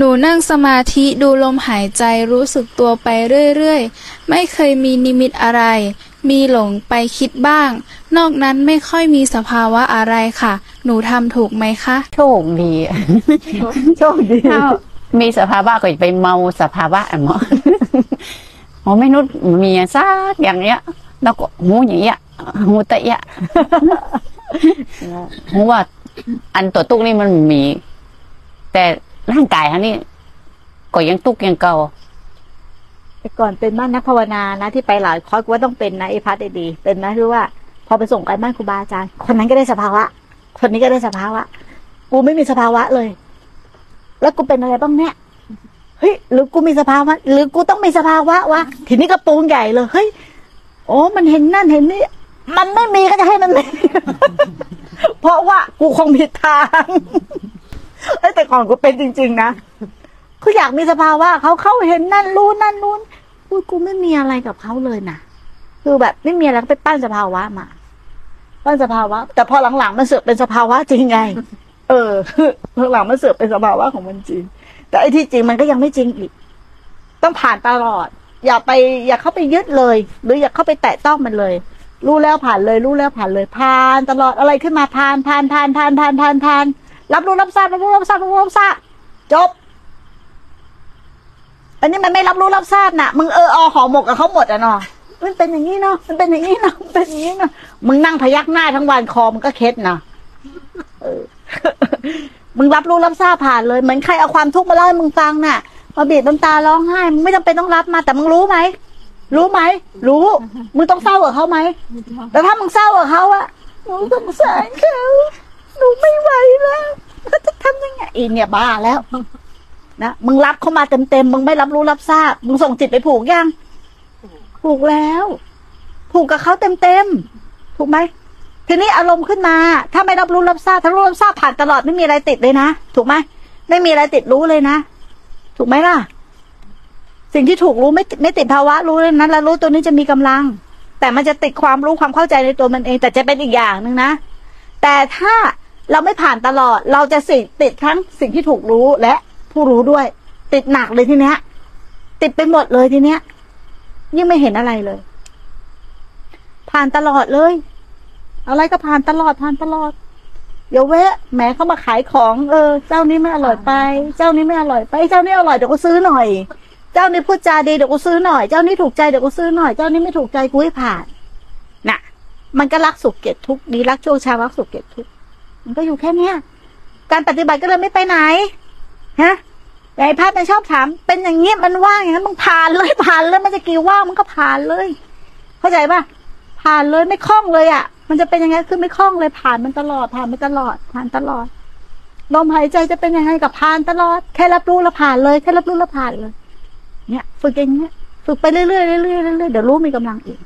หนูนั่งสมาธิดูลมหายใจรู้สึกตัวไปเรื่อยๆ ไม่เคยมีนิมิตอะไร มีหลงไปคิดบ้าง นอกนั้นไม่ค่อยมีสภาวะอะไรค่ะ หนูทำถูกไหมคะ โชคดี โชคดีถ้ามีสภาวะก็จะไปเมาสภาวะอะหมอหมอไม่นุษมีซักอย่างเนี้ย แล้วก็หูอย่างเงี้ยหูตะเอะหูว่า อันตัวตุกนี่มันมี แต่ ร่างกายฮะนี่ก็ยังตุกยังเก่าแต่ก่อนเป็นบ้านนักภาวนานะที่ไปหลายคอร์สว่าต้องเป็นนะไอ้พัดไอ้ดีเป็นไหมคือว่า พอไปส่งกันบ้านครูบาอาจารย์คนนั้นก็ได้สภาวะ คนนี้ก็ได้สภาวะ กูไม่มีสภาวะเลย แล้วกูเป็นอะไรบ้างเนี่ยเฮ้ยหรือกูมีสภาวะ หรือกูต้องมีสภาวะวะทีนี้ก็ปรุงใหญ่เลยเฮ้ยโอ้มันเห็นนั่นเห็นนี่มันไม่มีก็จะให้มันมีเพราะว่ากูคงผิดทาง เอ้ยแต่ก่อนกูเป็นจริง ๆ นะคืออยากมีสภาวะเขาเขาเห็นนั่นรู้นั่นนู้นอุ้ยกูไม่มีอะไรกับเขาเลยนะคือแบบไม่มีอะไรก็ไปปั้นสภาวะมา ปั้นสภาวะ แต่พอหลังๆมันเสือกเป็นสภาวะจริงไง เออหลังๆมันเสือกเป็นสภาวะของมันจริง แต่ไอ้ที่จริงมันก็ยังไม่จริงอีก ต้องผ่านตลอด อย่าไป อย่าเข้าไปยึดเลย หรืออย่าเข้าไปแตะต้องมันเลยรู้แล้วผ่านเลย รู้แล้วผ่านเลยผ่าน ตลอดอะไรขึ้นมาผ่านผ่านผ่านผ่านผ่านผ่านผ่าน รับรู้รับทราบรับรู้รับทราบรับรู้รับทราบจบ อันนี้มันไม่รับรู้รับทราบน่ะ มึงเอออหอหมกกับเขาหมดอะเนาะมันเป็นอย่างนี้เนาะมันเป็นอย่างนี้เนาะมันเป็นอย่างนี้เนาะมึงนั่งพยักหน้าทั้งวันคอมึงก็เคล็ดนะเออมึงรับรู้รับทราบผ่านเลย เหมือนใครเอาความทุกข์มาเล่าให้มึงฟังน่ะมาบีบน้ำตาร้องไห้มึงไม่จำเป็นต้องรับมา แต่มึงรู้ไหมรู้ไหมรู้ มึงต้องเศร้ากับเขาไหมแต่ถ้ามึงเศร้ากับเขาอะหนูสงสารเขา หนูไม่ไหวแล้วแล้วจะทำยังไงอีเนี่ยบ้าแล้วนะมึงรับเข้ามาเต็มๆมึงไม่รับรู้รับทราบมึงส่งจิตไปผูกยังผูกแล้ว ผูกกับเขาเต็มๆถูกไหมทีนี้อารมณ์ขึ้นมา ถ้าไม่รับรู้รับทราบถ้ารู้รับทราบผ่านตลอดไม่มีอะไรติดเลยนะถูกไหมไม่มีอะไรติดรู้เลยนะถูกไหมล่ะ สิ่งที่ถูกรู้ไม่ไม่ติดภาวะรู้เลยนะแล้วรู้ตัวนี้จะมีกำลัง แต่มันจะติดความรู้ความเข้าใจในตัวมันเอง แต่จะเป็นอีกอย่างหนึ่งนะแต่ถ้า เราไม่ผ่านตลอด เราจะสิติดทั้งสิ่งที่ถูกรู้และผู้รู้ด้วย ติดหนักเลยทีเนี้ย ติดไปหมดเลยทีเนี้ย ยิ่งไม่เห็นอะไรเลย ผ่านตลอดเลย อะไรก็ผ่านตลอดผ่านตลอดเดี๋ยวแวะแหมเข้ามาขายของ เออ เจ้านี้ไม่อร่อยไป เจ้านี้ไม่อร่อยไป เจ้านี้อร่อยเดี๋ยวกูซื้อหน่อย เจ้านี้พูดจาดีเดี๋ยวกูซื้อหน่อย เจ้านี้ถูกใจเดี๋ยวกูซื้อหน่อย เจ้านี้ไม่ถูกใจกูให้ผ่าน น่ะ มันก็รักสุขเกียรติทุกข์ดีรักช่วงชารักสุขเกียรติทุก มันก็อยู่แค่เนี้ยการปฏิบัติก็เลยไม่ไปไหนฮะแต่ไอ้ภาพมันชอบถาม เป็นอย่างเงี้ยมันว่างอย่างนั้นมึงผ่านเลยผ่านเลยมันจะกี่ว่างมันก็ผ่านเลย เข้าใจป่ะผ่านเลยไม่คล่องเลยอะ มันจะเป็นยังไงคือไม่คล่องเลยผ่านมันตลอด ผ่านมันตลอด ผ่านตลอดลมหายใจจะเป็นยังไงกับผ่านตลอด แค่รับรู้แล้วผ่านเลยแค่รับรู้แล้วผ่านเลย เนี่ย ฝึกอย่างเงี้ย ฝึกไปเรื่อยๆเรื่อยๆเรื่อยๆเดี๋ยวรู้มีกำลังเอง